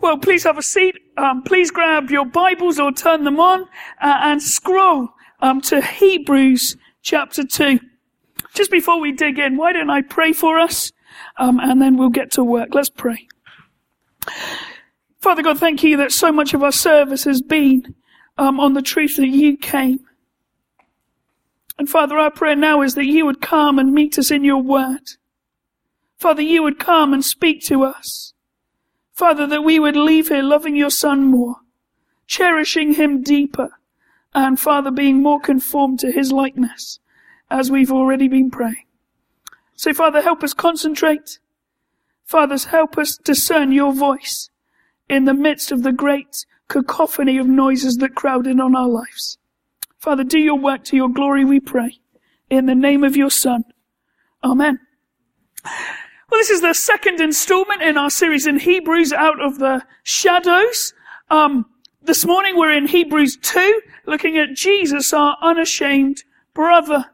Well, please have a seat. Um, please grab your Bibles or turn them on uh, and scroll um, to Hebrews chapter 2. Just before we dig in, why don't I pray for us? Um, and then we'll get to work. Let's pray. Father God, thank you that so much of our service has been um, on the truth that you came. And Father, our prayer now is that you would come and meet us in your word. Father, you would come and speak to us. Father, that we would leave here loving your son more, cherishing him deeper, and Father, being more conformed to his likeness, as we've already been praying. So Father, help us concentrate. Fathers, help us discern your voice in the midst of the great cacophony of noises that crowd in on our lives. Father, do your work to your glory, we pray. In the name of your Son. Amen. Well, this is the second installment in our series in Hebrews out of the shadows. Um, this morning we're in Hebrews 2, looking at Jesus, our unashamed brother.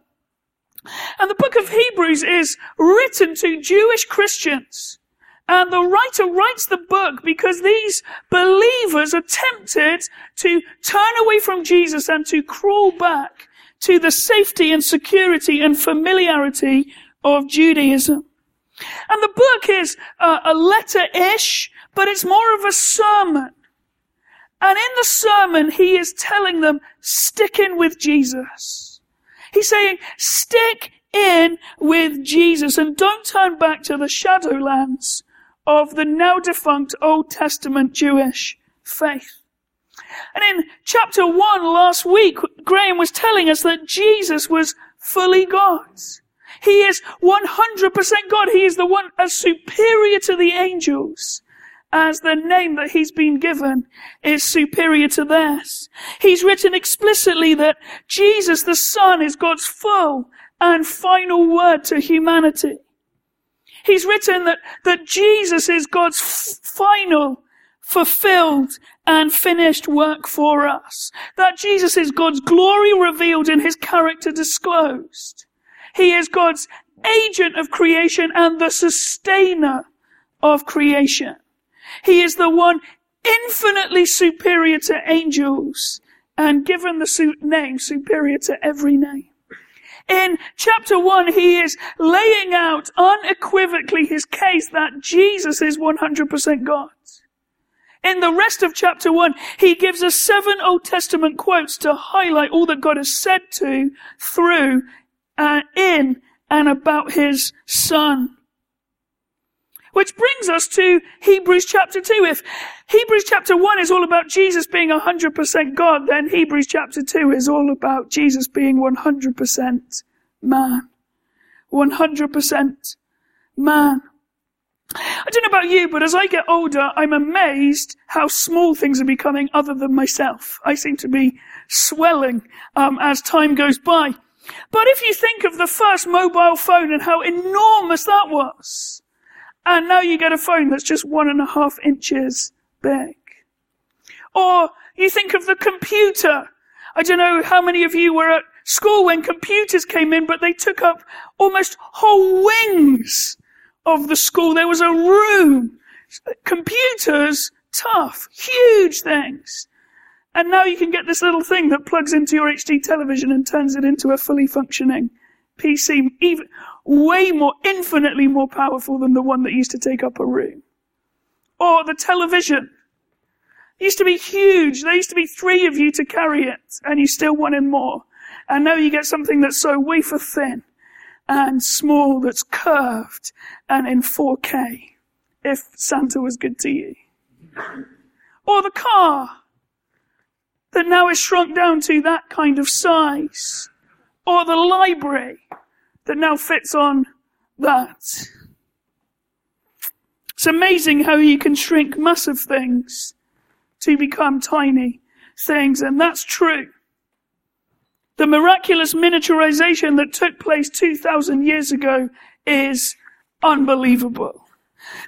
And the book of Hebrews is written to Jewish Christians and the writer writes the book because these believers are tempted to turn away from Jesus and to crawl back to the safety and security and familiarity of Judaism. And the book is uh, a letter-ish, but it's more of a sermon. And in the sermon, he is telling them, stick in with Jesus. He's saying, stick in with Jesus and don't turn back to the shadowlands of the now defunct Old Testament Jewish faith. And in chapter one last week, Graham was telling us that Jesus was fully God. He is 100% God. He is the one as superior to the angels as the name that he's been given is superior to theirs. He's written explicitly that Jesus the Son is God's full and final word to humanity. He's written that, that Jesus is God's f- final, fulfilled, and finished work for us. That Jesus is God's glory revealed in his character disclosed. He is God's agent of creation and the sustainer of creation. He is the one infinitely superior to angels and given the name superior to every name. In chapter 1, he is laying out unequivocally his case that Jesus is 100% God. In the rest of chapter 1, he gives us seven Old Testament quotes to highlight all that God has said to, through, uh, in, and about his son. Which brings us to Hebrews chapter 2. If Hebrews chapter 1 is all about Jesus being 100% God, then Hebrews chapter 2 is all about Jesus being 100% man. 100% man. I don't know about you, but as I get older, I'm amazed how small things are becoming other than myself. I seem to be swelling um, as time goes by. But if you think of the first mobile phone and how enormous that was, and now you get a phone that's just one and a half inches big. Or you think of the computer. I don't know how many of you were at school when computers came in, but they took up almost whole wings of the school. There was a room. Computers, tough, huge things. And now you can get this little thing that plugs into your HD television and turns it into a fully functioning PC, even way more, infinitely more powerful than the one that used to take up a room. Or the television. It used to be huge. There used to be three of you to carry it, and you still wanted more. And now you get something that's so wafer thin and small that's curved and in 4K, if Santa was good to you. Or the car that now is shrunk down to that kind of size. Or the library that now fits on that. It's amazing how you can shrink massive things to become tiny things, and that's true. The miraculous miniaturization that took place 2,000 years ago is unbelievable.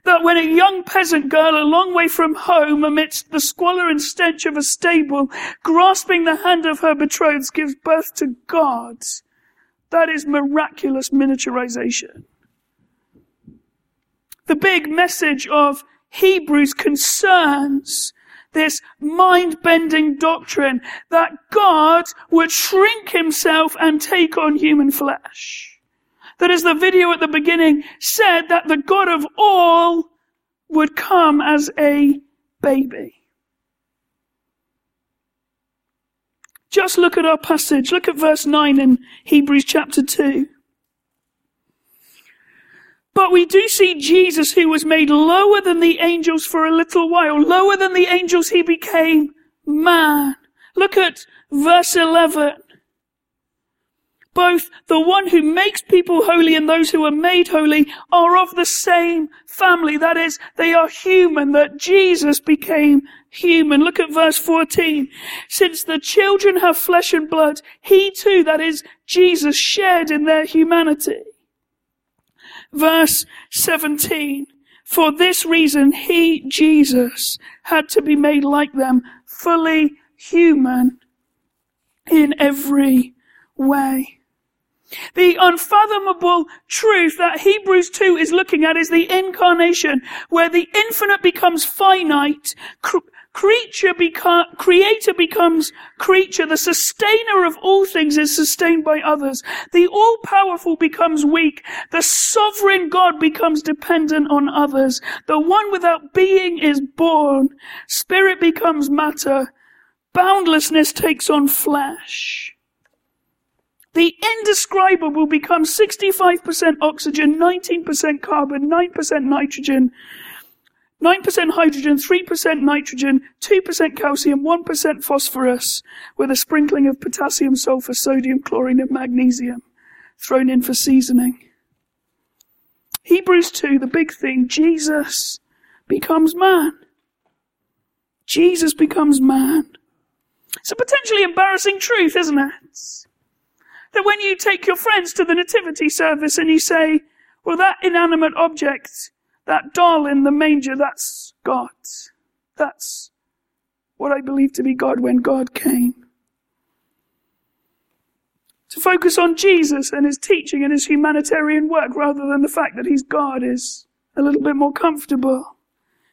That when a young peasant girl a long way from home amidst the squalor and stench of a stable, grasping the hand of her betrothed gives birth to God, that is miraculous miniaturization. The big message of Hebrews concerns this mind-bending doctrine that God would shrink himself and take on human flesh. That as the video at the beginning said that the God of all would come as a baby. Just look at our passage. Look at verse 9 in Hebrews chapter 2. But we do see Jesus who was made lower than the angels for a little while. Lower than the angels, he became man. Look at verse 11. Both the one who makes people holy and those who are made holy are of the same family. That is, they are human, that Jesus became human. Look at verse 14. Since the children have flesh and blood, he too, that is, Jesus shared in their humanity. Verse 17. For this reason, he, Jesus, had to be made like them, fully human in every way. The unfathomable truth that Hebrews 2 is looking at is the incarnation, where the infinite becomes finite, creature beca- creator becomes creature. The sustainer of all things is sustained by others. The all-powerful becomes weak. The sovereign God becomes dependent on others. The one without being is born. Spirit becomes matter. Boundlessness takes on flesh. The indescribable becomes 65% oxygen, 19% carbon, 9% nitrogen, 9% hydrogen, 3% nitrogen, 2% calcium, 1% phosphorus, with a sprinkling of potassium, sulfur, sodium, chlorine, and magnesium thrown in for seasoning. Hebrews 2, the big thing, Jesus becomes man. Jesus becomes man. It's a potentially embarrassing truth, isn't it? That when you take your friends to the nativity service and you say, well, that inanimate object, that doll in the manger, that's God. That's what I believe to be God when God came. To focus on Jesus and his teaching and his humanitarian work rather than the fact that he's God is a little bit more comfortable.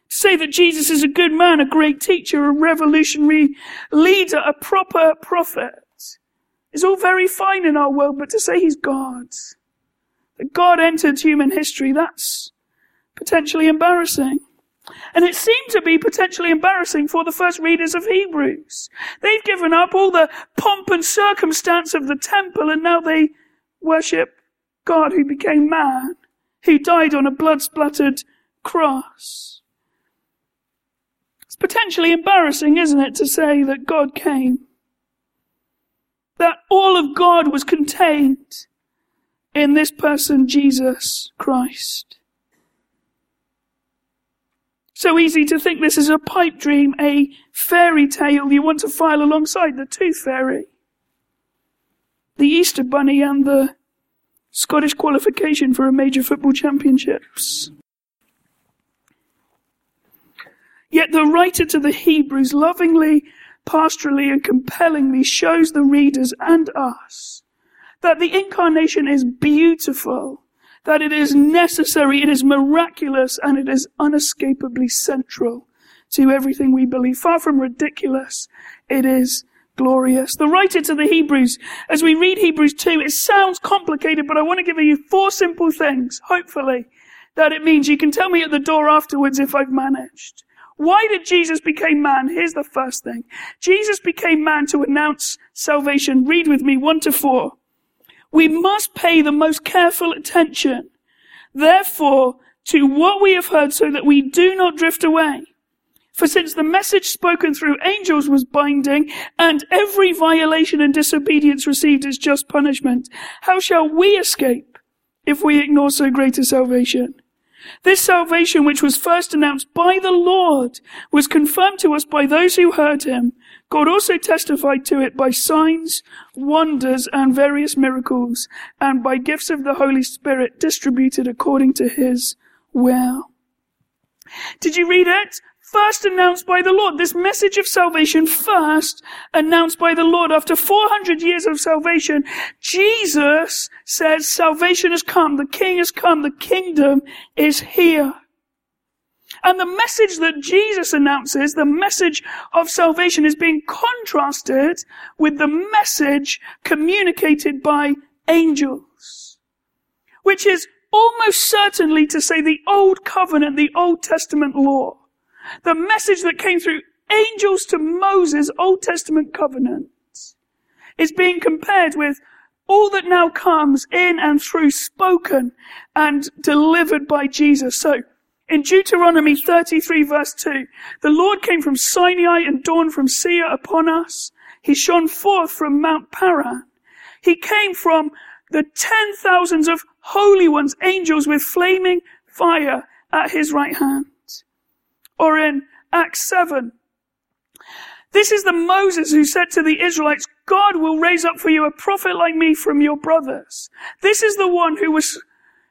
To say that Jesus is a good man, a great teacher, a revolutionary leader, a proper prophet is all very fine in our world, but to say he's God, that God entered human history, that's potentially embarrassing. And it seemed to be potentially embarrassing for the first readers of Hebrews. They've given up all the pomp and circumstance of the temple and now they worship God who became man, who died on a blood splattered cross. It's potentially embarrassing, isn't it, to say that God came that all of God was contained in this person, Jesus Christ. So easy to think this is a pipe dream, a fairy tale you want to file alongside the Tooth Fairy, the Easter Bunny, and the Scottish qualification for a major football championships. Yet the writer to the Hebrews lovingly pastorally and compellingly shows the readers and us that the incarnation is beautiful, that it is necessary, it is miraculous, and it is unescapably central to everything we believe. Far from ridiculous, it is glorious. The writer to the Hebrews, as we read Hebrews 2, it sounds complicated, but I want to give you four simple things, hopefully, that it means. You can tell me at the door afterwards if I've managed. Why did Jesus become man? Here's the first thing. Jesus became man to announce salvation. Read with me, one to four. We must pay the most careful attention, therefore, to what we have heard so that we do not drift away. For since the message spoken through angels was binding, and every violation and disobedience received its just punishment, how shall we escape if we ignore so great a salvation? This salvation, which was first announced by the Lord, was confirmed to us by those who heard him. God also testified to it by signs, wonders, and various miracles, and by gifts of the Holy Spirit distributed according to his will. Did you read it? First announced by the Lord. This message of salvation first announced by the Lord after 400 years of salvation. Jesus says salvation has come. The King has come. The kingdom is here. And the message that Jesus announces, the message of salvation is being contrasted with the message communicated by angels. Which is almost certainly to say the Old Covenant, the Old Testament law. The message that came through angels to Moses, Old Testament covenant, is being compared with all that now comes in and through spoken and delivered by Jesus. So, in Deuteronomy 33 verse 2, the Lord came from Sinai and dawned from Seir upon us. He shone forth from Mount Paran. He came from the ten thousands of holy ones, angels with flaming fire at his right hand. Or in Acts 7, this is the Moses who said to the Israelites, God will raise up for you a prophet like me from your brothers. This is the one who was,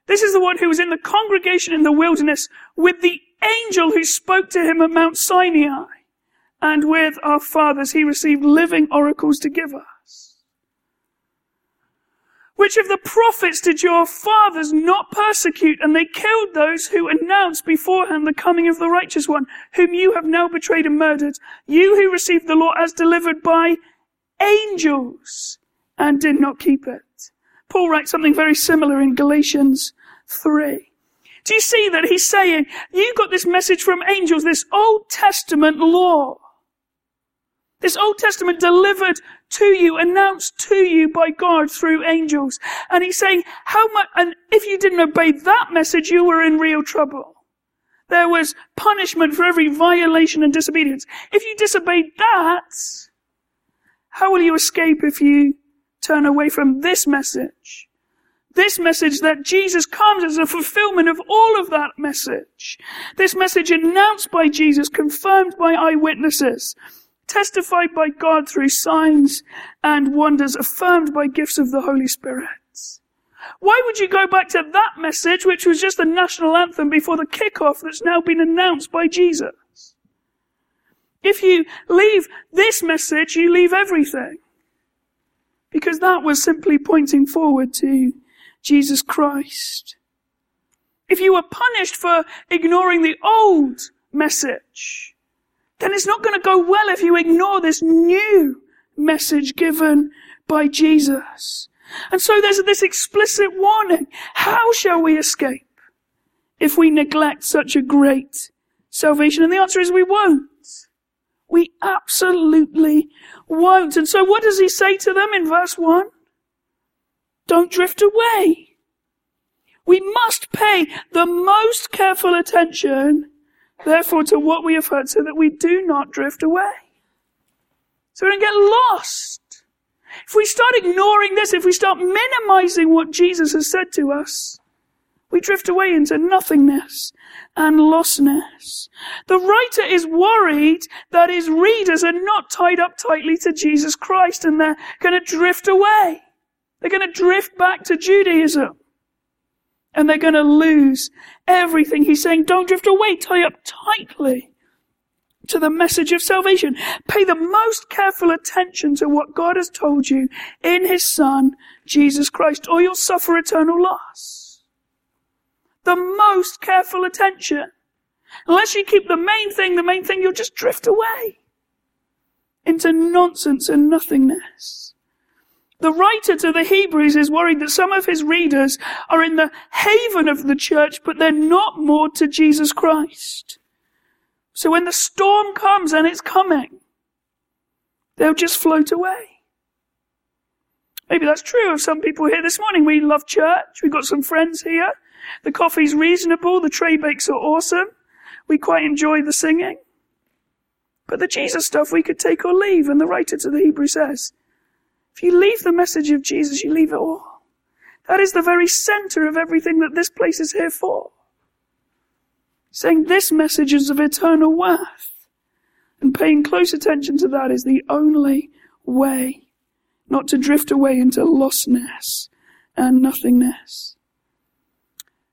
this is the one who was in the congregation in the wilderness with the angel who spoke to him at Mount Sinai. And with our fathers, he received living oracles to give us. Which of the prophets did your fathers not persecute? And they killed those who announced beforehand the coming of the righteous one, whom you have now betrayed and murdered. You who received the law as delivered by angels and did not keep it. Paul writes something very similar in Galatians 3. Do you see that he's saying, you got this message from angels, this Old Testament law. This Old Testament delivered to you, announced to you by God through angels. And he's saying, how much, and if you didn't obey that message, you were in real trouble. There was punishment for every violation and disobedience. If you disobeyed that, how will you escape if you turn away from this message? This message that Jesus comes as a fulfillment of all of that message. This message announced by Jesus, confirmed by eyewitnesses testified by God through signs and wonders, affirmed by gifts of the Holy Spirit. Why would you go back to that message, which was just the national anthem before the kickoff that's now been announced by Jesus? If you leave this message, you leave everything. Because that was simply pointing forward to Jesus Christ. If you were punished for ignoring the old message, then it's not going to go well if you ignore this new message given by Jesus. And so there's this explicit warning. How shall we escape if we neglect such a great salvation? And the answer is we won't. We absolutely won't. And so what does he say to them in verse 1? Don't drift away. We must pay the most careful attention therefore to what we have heard so that we do not drift away. So we don't get lost. If we start ignoring this, if we start minimizing what Jesus has said to us, we drift away into nothingness and lostness. The writer is worried that his readers are not tied up tightly to Jesus Christ and they're going to drift away. They're going to drift back to Judaism and they're going to lose everything. He's saying, don't drift away, tie up tightly to the message of salvation. Pay the most careful attention to what God has told you in His Son, Jesus Christ, or you'll suffer eternal loss. The most careful attention. Unless you keep the main thing, the main thing, you'll just drift away into nonsense and nothingness. The writer to the Hebrews is worried that some of his readers are in the haven of the church, but they're not moored to Jesus Christ. So when the storm comes, and it's coming, they'll just float away. Maybe that's true of some people here this morning. We love church. We've got some friends here. The coffee's reasonable. The tray bakes are awesome. We quite enjoy the singing. But the Jesus stuff we could take or leave. And the writer to the Hebrew says, if you leave the message of Jesus, you leave it all. That is the very center of everything that this place is here for. Saying this message is of eternal worth. And paying close attention to that is the only way not to drift away into lostness and nothingness.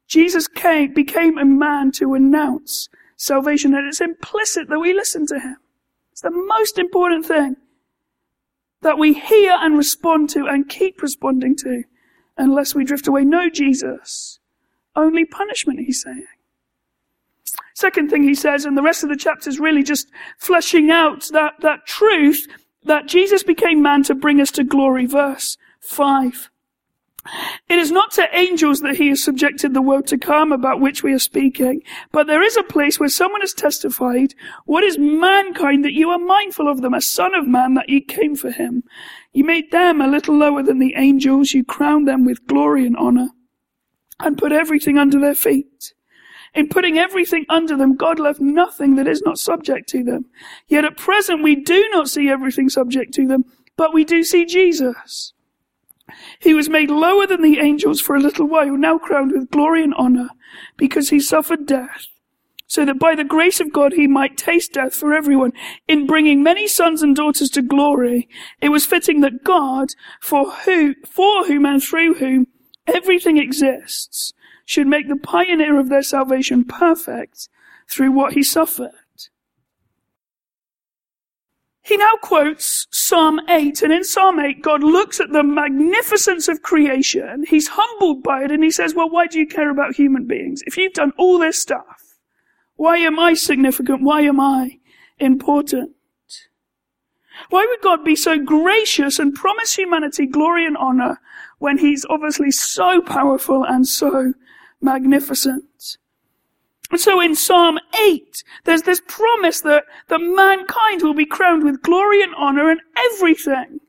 Jesus came, became a man to announce salvation, and it's implicit that we listen to him. It's the most important thing that we hear and respond to and keep responding to unless we drift away. No, Jesus. Only punishment, he's saying. Second thing he says, and the rest of the chapter is really just fleshing out that, that truth that Jesus became man to bring us to glory. Verse 5. It is not to angels that he has subjected the world to come about which we are speaking, but there is a place where someone has testified, what is mankind that you are mindful of them, a son of man that you came for him. You made them a little lower than the angels, you crowned them with glory and honor, and put everything under their feet. In putting everything under them, God left nothing that is not subject to them. Yet at present we do not see everything subject to them, but we do see Jesus. He was made lower than the angels for a little while, now crowned with glory and honor, because he suffered death, so that by the grace of God he might taste death for everyone. In bringing many sons and daughters to glory, it was fitting that God, for who, for whom and through whom everything exists, should make the pioneer of their salvation perfect through what he suffered. He now quotes Psalm 8, and in Psalm 8, God looks at the magnificence of creation. He's humbled by it, and he says, well, why do you care about human beings? If you've done all this stuff, why am I significant? Why am I important? Why would God be so gracious and promise humanity glory and honor when he's obviously so powerful and so magnificent? And so in Psalm 8, there's this promise that, that mankind will be crowned with glory and honor and everything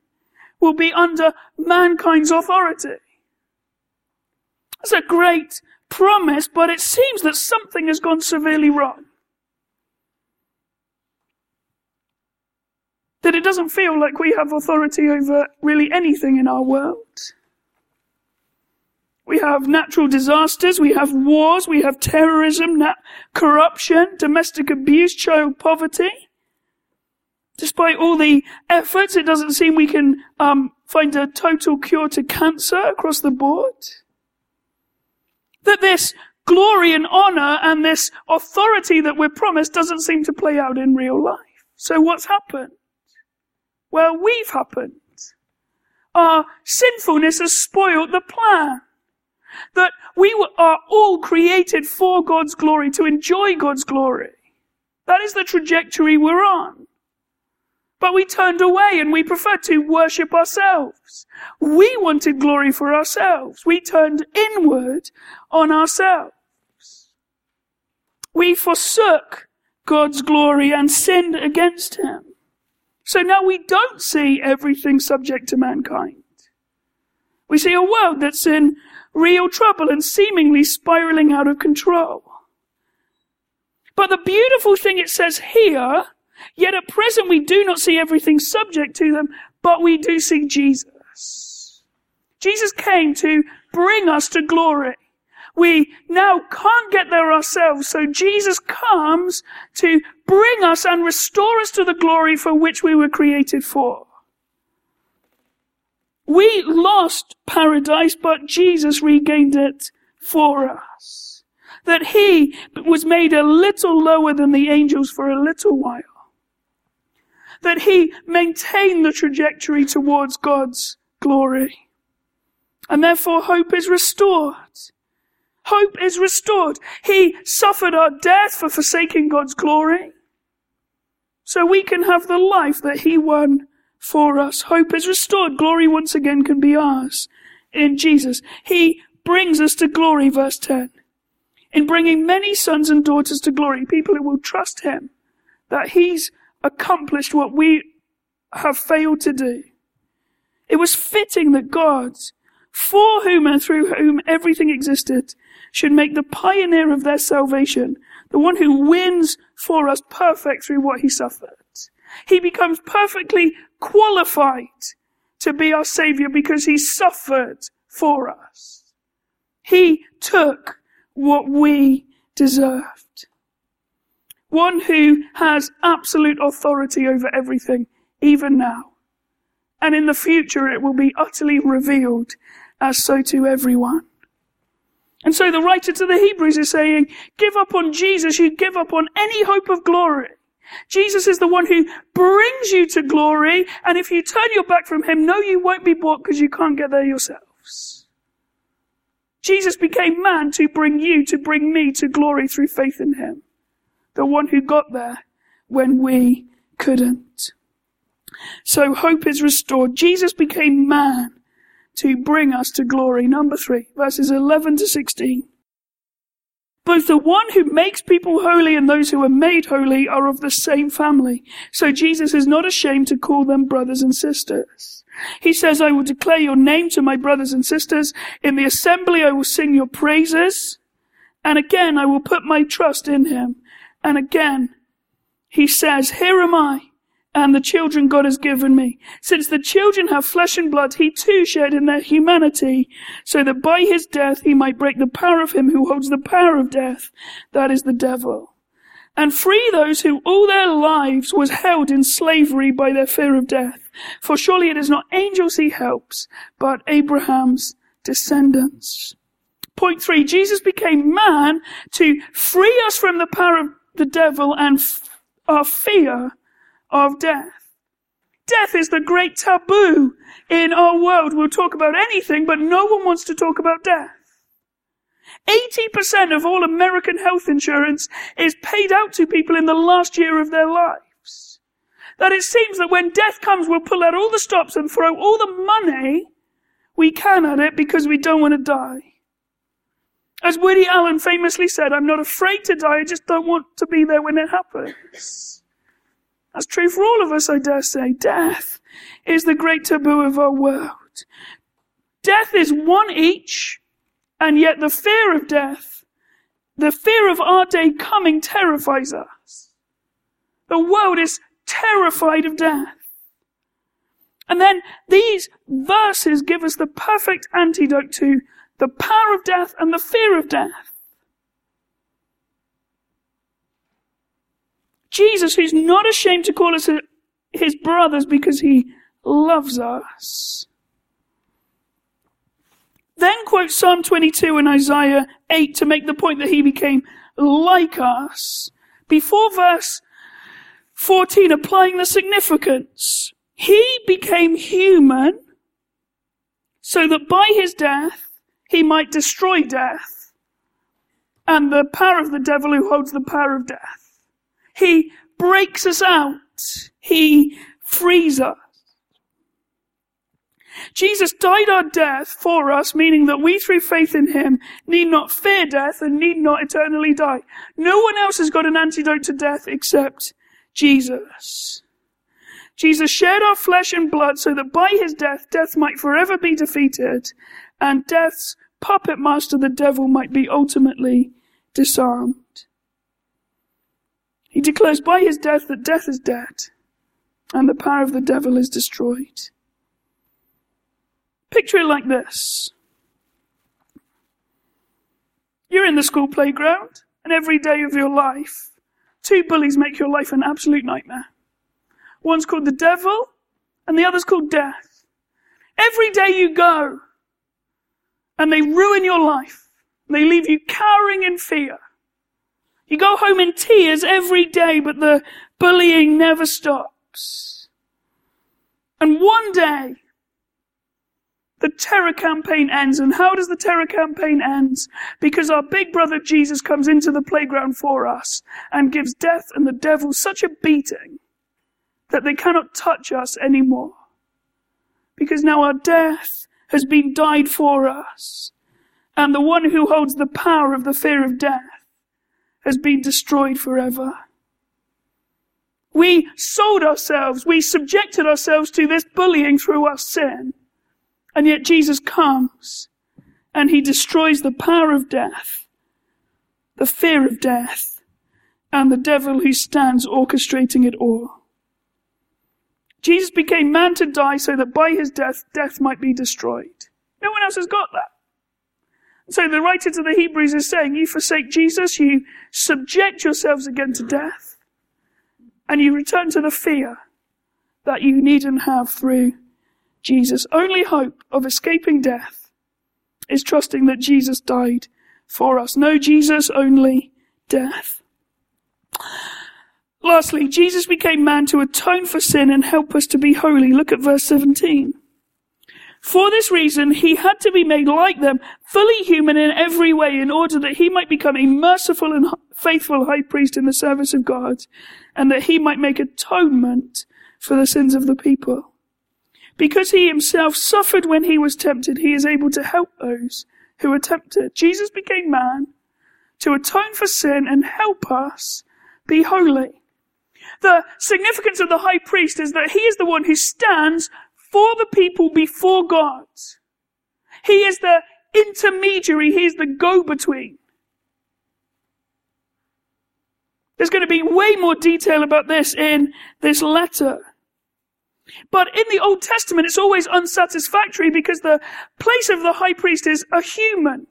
will be under mankind's authority. That's a great promise, but it seems that something has gone severely wrong. That it doesn't feel like we have authority over really anything in our world. We have natural disasters, we have wars, we have terrorism, corruption, domestic abuse, child poverty. Despite all the efforts, it doesn't seem we can um, find a total cure to cancer across the board. That this glory and honor and this authority that we're promised doesn't seem to play out in real life. So what's happened? Well, we've happened. Our sinfulness has spoiled the plan. That we are all created for God's glory, to enjoy God's glory. That is the trajectory we're on. But we turned away and we preferred to worship ourselves. We wanted glory for ourselves. We turned inward on ourselves. We forsook God's glory and sinned against Him. So now we don't see everything subject to mankind. We see a world that's in real trouble and seemingly spiraling out of control. But the beautiful thing it says here, yet at present we do not see everything subject to them, but we do see Jesus. Jesus came to bring us to glory. We now can't get there ourselves, so Jesus comes to bring us and restore us to the glory for which we were created for. We lost paradise, but Jesus regained it for us. That he was made a little lower than the angels for a little while. That he maintained the trajectory towards God's glory. And therefore hope is restored. Hope is restored. He suffered our death for forsaking God's glory. So we can have the life that he won for us. Hope is restored. Glory once again can be ours in Jesus. He brings us to glory, verse 10. In bringing many sons and daughters to glory, people who will trust Him, that He's accomplished what we have failed to do. It was fitting that God, for whom and through whom everything existed, should make the pioneer of their salvation, the one who wins for us perfect through what He suffered. He becomes perfectly qualified to be our Savior because He suffered for us. He took what we deserved. One who has absolute authority over everything, even now. And in the future it will be utterly revealed as so to everyone. And so the writer to the Hebrews is saying, give up on Jesus, you give up on any hope of glory. Jesus is the one who brings you to glory, and if you turn your back from him, no, you won't be bought because you can't get there yourselves. Jesus became man to bring you, to bring me to glory through faith in him. the one who got there when we couldn't. So hope is restored. Jesus became man to bring us to glory. Number three, verses 11 to 16. Both the one who makes people holy and those who are made holy are of the same family. So Jesus is not ashamed to call them brothers and sisters. He says, I will declare your name to my brothers and sisters. In the assembly I will sing your praises. And again I will put my trust in him. And again he says, here am I and the children God has given me. Since the children have flesh and blood, he too shared in their humanity, so that by his death he might break the power of him who holds the power of death, that is the devil, and free those who all their lives was held in slavery by their fear of death. For surely it is not angels he helps, but Abraham's descendants. Point three, Jesus became man to free us from the power of the devil and f- our fear of death. Death is the great taboo in our world. We'll talk about anything, but no one wants to talk about death. 80% of all American health insurance is paid out to people in the last year of their lives. That it seems that when death comes, we'll pull out all the stops and throw all the money we can at it because we don't want to die. As Woody Allen famously said, I'm not afraid to die, I just don't want to be there when it happens. That's true for all of us, I dare say. Death is the great taboo of our world. Death is one each, and yet the fear of death, the fear of our day coming terrifies us. The world is terrified of death. And then these verses give us the perfect antidote to the power of death and the fear of death. Jesus, who's not ashamed to call us his brothers because he loves us. Then quote Psalm 22 and Isaiah 8 to make the point that he became like us. Before verse 14, applying the significance. He became human so that by his death he might destroy death and the power of the devil who holds the power of death. He breaks us out. He frees us. Jesus died our death for us, meaning that we through faith in Him need not fear death and need not eternally die. No one else has got an antidote to death except Jesus. Jesus shed our flesh and blood so that by His death, death might forever be defeated and death's puppet master, the devil, might be ultimately disarmed. He declares by his death that death is dead and the power of the devil is destroyed. Picture it like this. You're in the school playground and every day of your life, two bullies make your life an absolute nightmare. One's called the devil and the other's called death. Every day you go and they ruin your life. They leave you cowering in fear. You go home in tears every day, but the bullying never stops. And one day, the terror campaign ends. And how does the terror campaign end? Because our big brother Jesus comes into the playground for us and gives death and the devil such a beating that they cannot touch us anymore. Because now our death has been died for us. And the one who holds the power of the fear of death has been destroyed forever. We sold ourselves, we subjected ourselves to this bullying through our sin. And yet Jesus comes and he destroys the power of death, the fear of death, and the devil who stands orchestrating it all. Jesus became man to die so that by his death, death might be destroyed. No one else has got that. So the writer to the Hebrews is saying, you forsake Jesus, you subject yourselves again to death, and you return to the fear that you need and have through Jesus. Only hope of escaping death is trusting that Jesus died for us. No Jesus, only death. Lastly, Jesus became man to atone for sin and help us to be holy. Look at verse 17. For this reason, he had to be made like them, fully human in every way, in order that he might become a merciful and faithful high priest in the service of God, and that he might make atonement for the sins of the people. Because he himself suffered when he was tempted, he is able to help those who are tempted. Jesus became man to atone for sin and help us be holy. The significance of the high priest is that he is the one who stands for the people before God. He is the intermediary. He is the go-between. There's going to be way more detail about this in this letter. But in the Old Testament, it's always unsatisfactory because the place of the high priest is a human.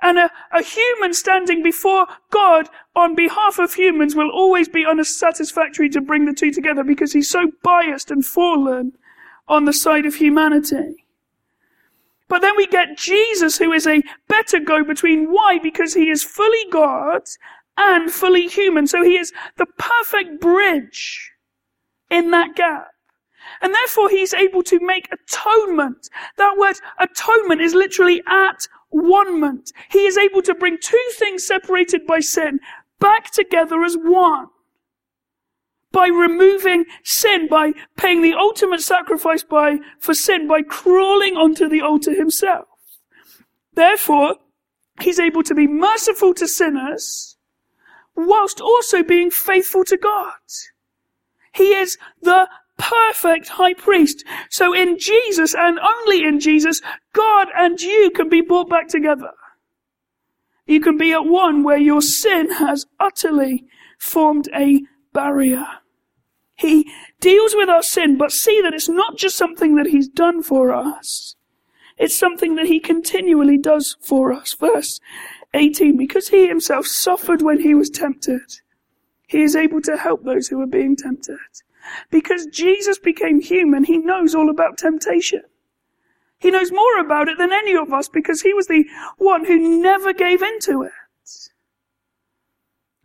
And a, a human standing before God on behalf of humans will always be unsatisfactory to bring the two together because he's so biased and fallen on the side of humanity. But then we get Jesus who is a better go between. Why? Because he is fully God and fully human. So he is the perfect bridge in that gap. And therefore he's able to make atonement. That word atonement is literally at one He is able to bring two things separated by sin back together as one. By removing sin, by paying the ultimate sacrifice by, for sin, by crawling onto the altar himself. Therefore, he's able to be merciful to sinners, whilst also being faithful to God. He is the perfect high priest. So in Jesus and only in Jesus, God and you can be brought back together. You can be at one where your sin has utterly formed a barrier. He deals with our sin, but see that it's not just something that he's done for us. It's something that he continually does for us. Verse 18, because he himself suffered when he was tempted, he is able to help those who are being tempted. Because Jesus became human, he knows all about temptation. He knows more about it than any of us because he was the one who never gave in to it.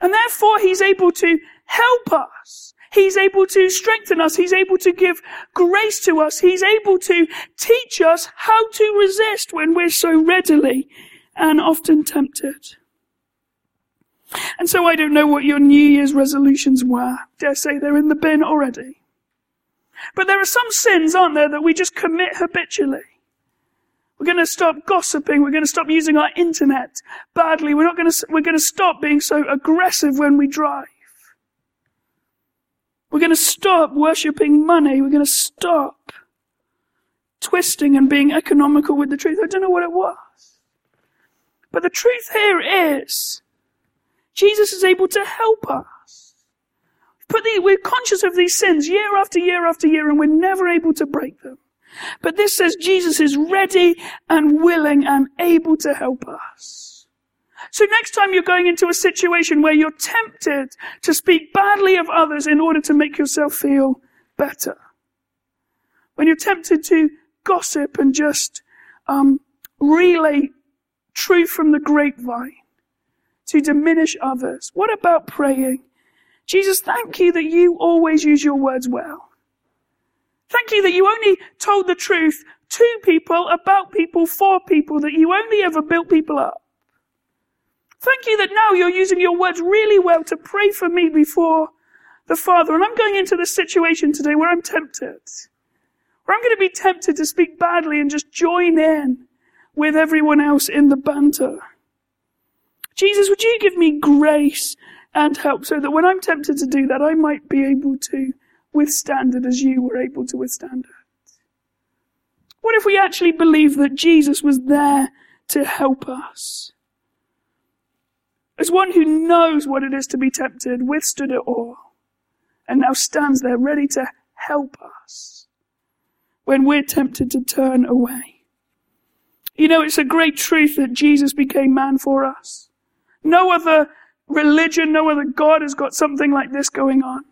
And therefore he's able to help us. He's able to strengthen us. He's able to give grace to us. He's able to teach us how to resist when we're so readily and often tempted. And so I don't know what your New Year's resolutions were. Dare say they're in the bin already. But there are some sins, aren't there, that we just commit habitually. We're going to stop gossiping. We're going to stop using our internet badly. We're not going to, we're going to stop being so aggressive when we drive. We're going to stop worshipping money. We're going to stop twisting and being economical with the truth. I don't know what it was. But the truth here is Jesus is able to help us. But the, we're conscious of these sins year after year after year and we're never able to break them. But this says Jesus is ready and willing and able to help us. So next time you're going into a situation where you're tempted to speak badly of others in order to make yourself feel better, when you're tempted to gossip and just um, relay truth from the grapevine, to diminish others? What about praying? Jesus, thank you that you always use your words well. Thank you that you only told the truth to people, about people, for people, that you only ever built people up. Thank you that now you're using your words really well to pray for me before the Father. And I'm going into this situation today where I'm tempted. Where I'm going to be tempted to speak badly and just join in with everyone else in the banter. Jesus, would you give me grace and help so that when I'm tempted to do that, I might be able to withstand it as you were able to withstand it? What if we actually believe that Jesus was there to help us? As one who knows what it is to be tempted, withstood it all, and now stands there ready to help us when we're tempted to turn away. You know, it's a great truth that Jesus became man for us. No other religion, no other God has got something like this going on.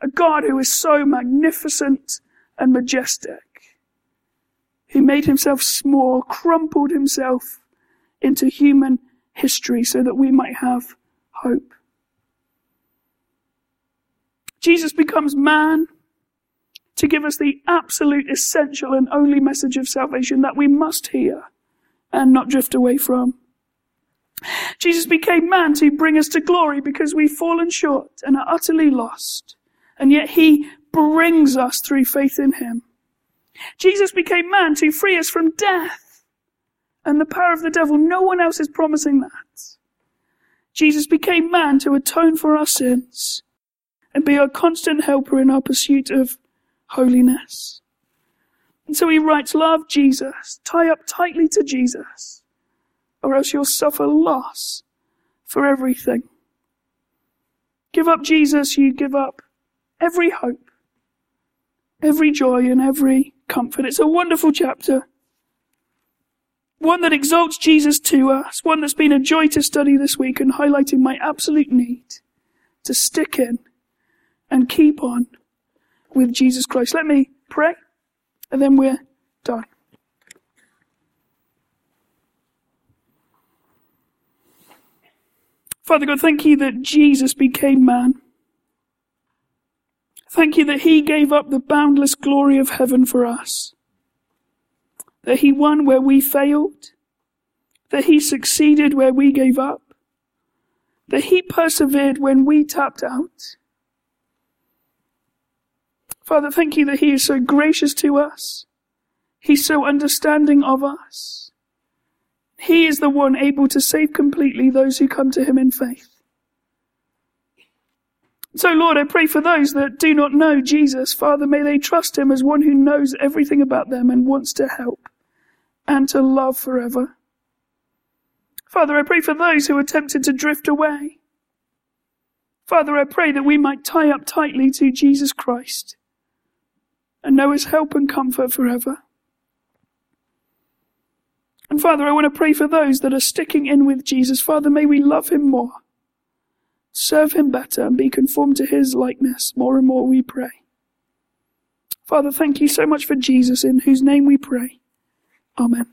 A God who is so magnificent and majestic. He made himself small, crumpled himself into human history so that we might have hope. Jesus becomes man. to give us the absolute essential and only message of salvation that we must hear and not drift away from. Jesus became man to bring us to glory because we've fallen short and are utterly lost. And yet he brings us through faith in him. Jesus became man to free us from death and the power of the devil. No one else is promising that. Jesus became man to atone for our sins and be our constant helper in our pursuit of holiness. And so he writes, love Jesus, tie up tightly to Jesus, or else you'll suffer loss for everything. Give up Jesus, you give up every hope, every joy, and every comfort. It's a wonderful chapter. One that exalts Jesus to us, one that's been a joy to study this week and highlighting my absolute need to stick in and keep on with Jesus Christ. Let me pray and then we're done. Father God, thank you that Jesus became man. Thank you that he gave up the boundless glory of heaven for us. That he won where we failed. That he succeeded where we gave up. That he persevered when we tapped out. Father, thank you that he is so gracious to us. He's so understanding of us. He is the one able to save completely those who come to him in faith. So, Lord, I pray for those that do not know Jesus. Father, may they trust him as one who knows everything about them and wants to help and to love forever. Father, I pray for those who are tempted to drift away. Father, I pray that we might tie up tightly to Jesus Christ and know his help and comfort forever. And Father, I want to pray for those that are sticking in with Jesus. Father, may we love him more, serve him better, and be conformed to his likeness more and more, we pray. Father, thank you so much for Jesus, in whose name we pray. Amen.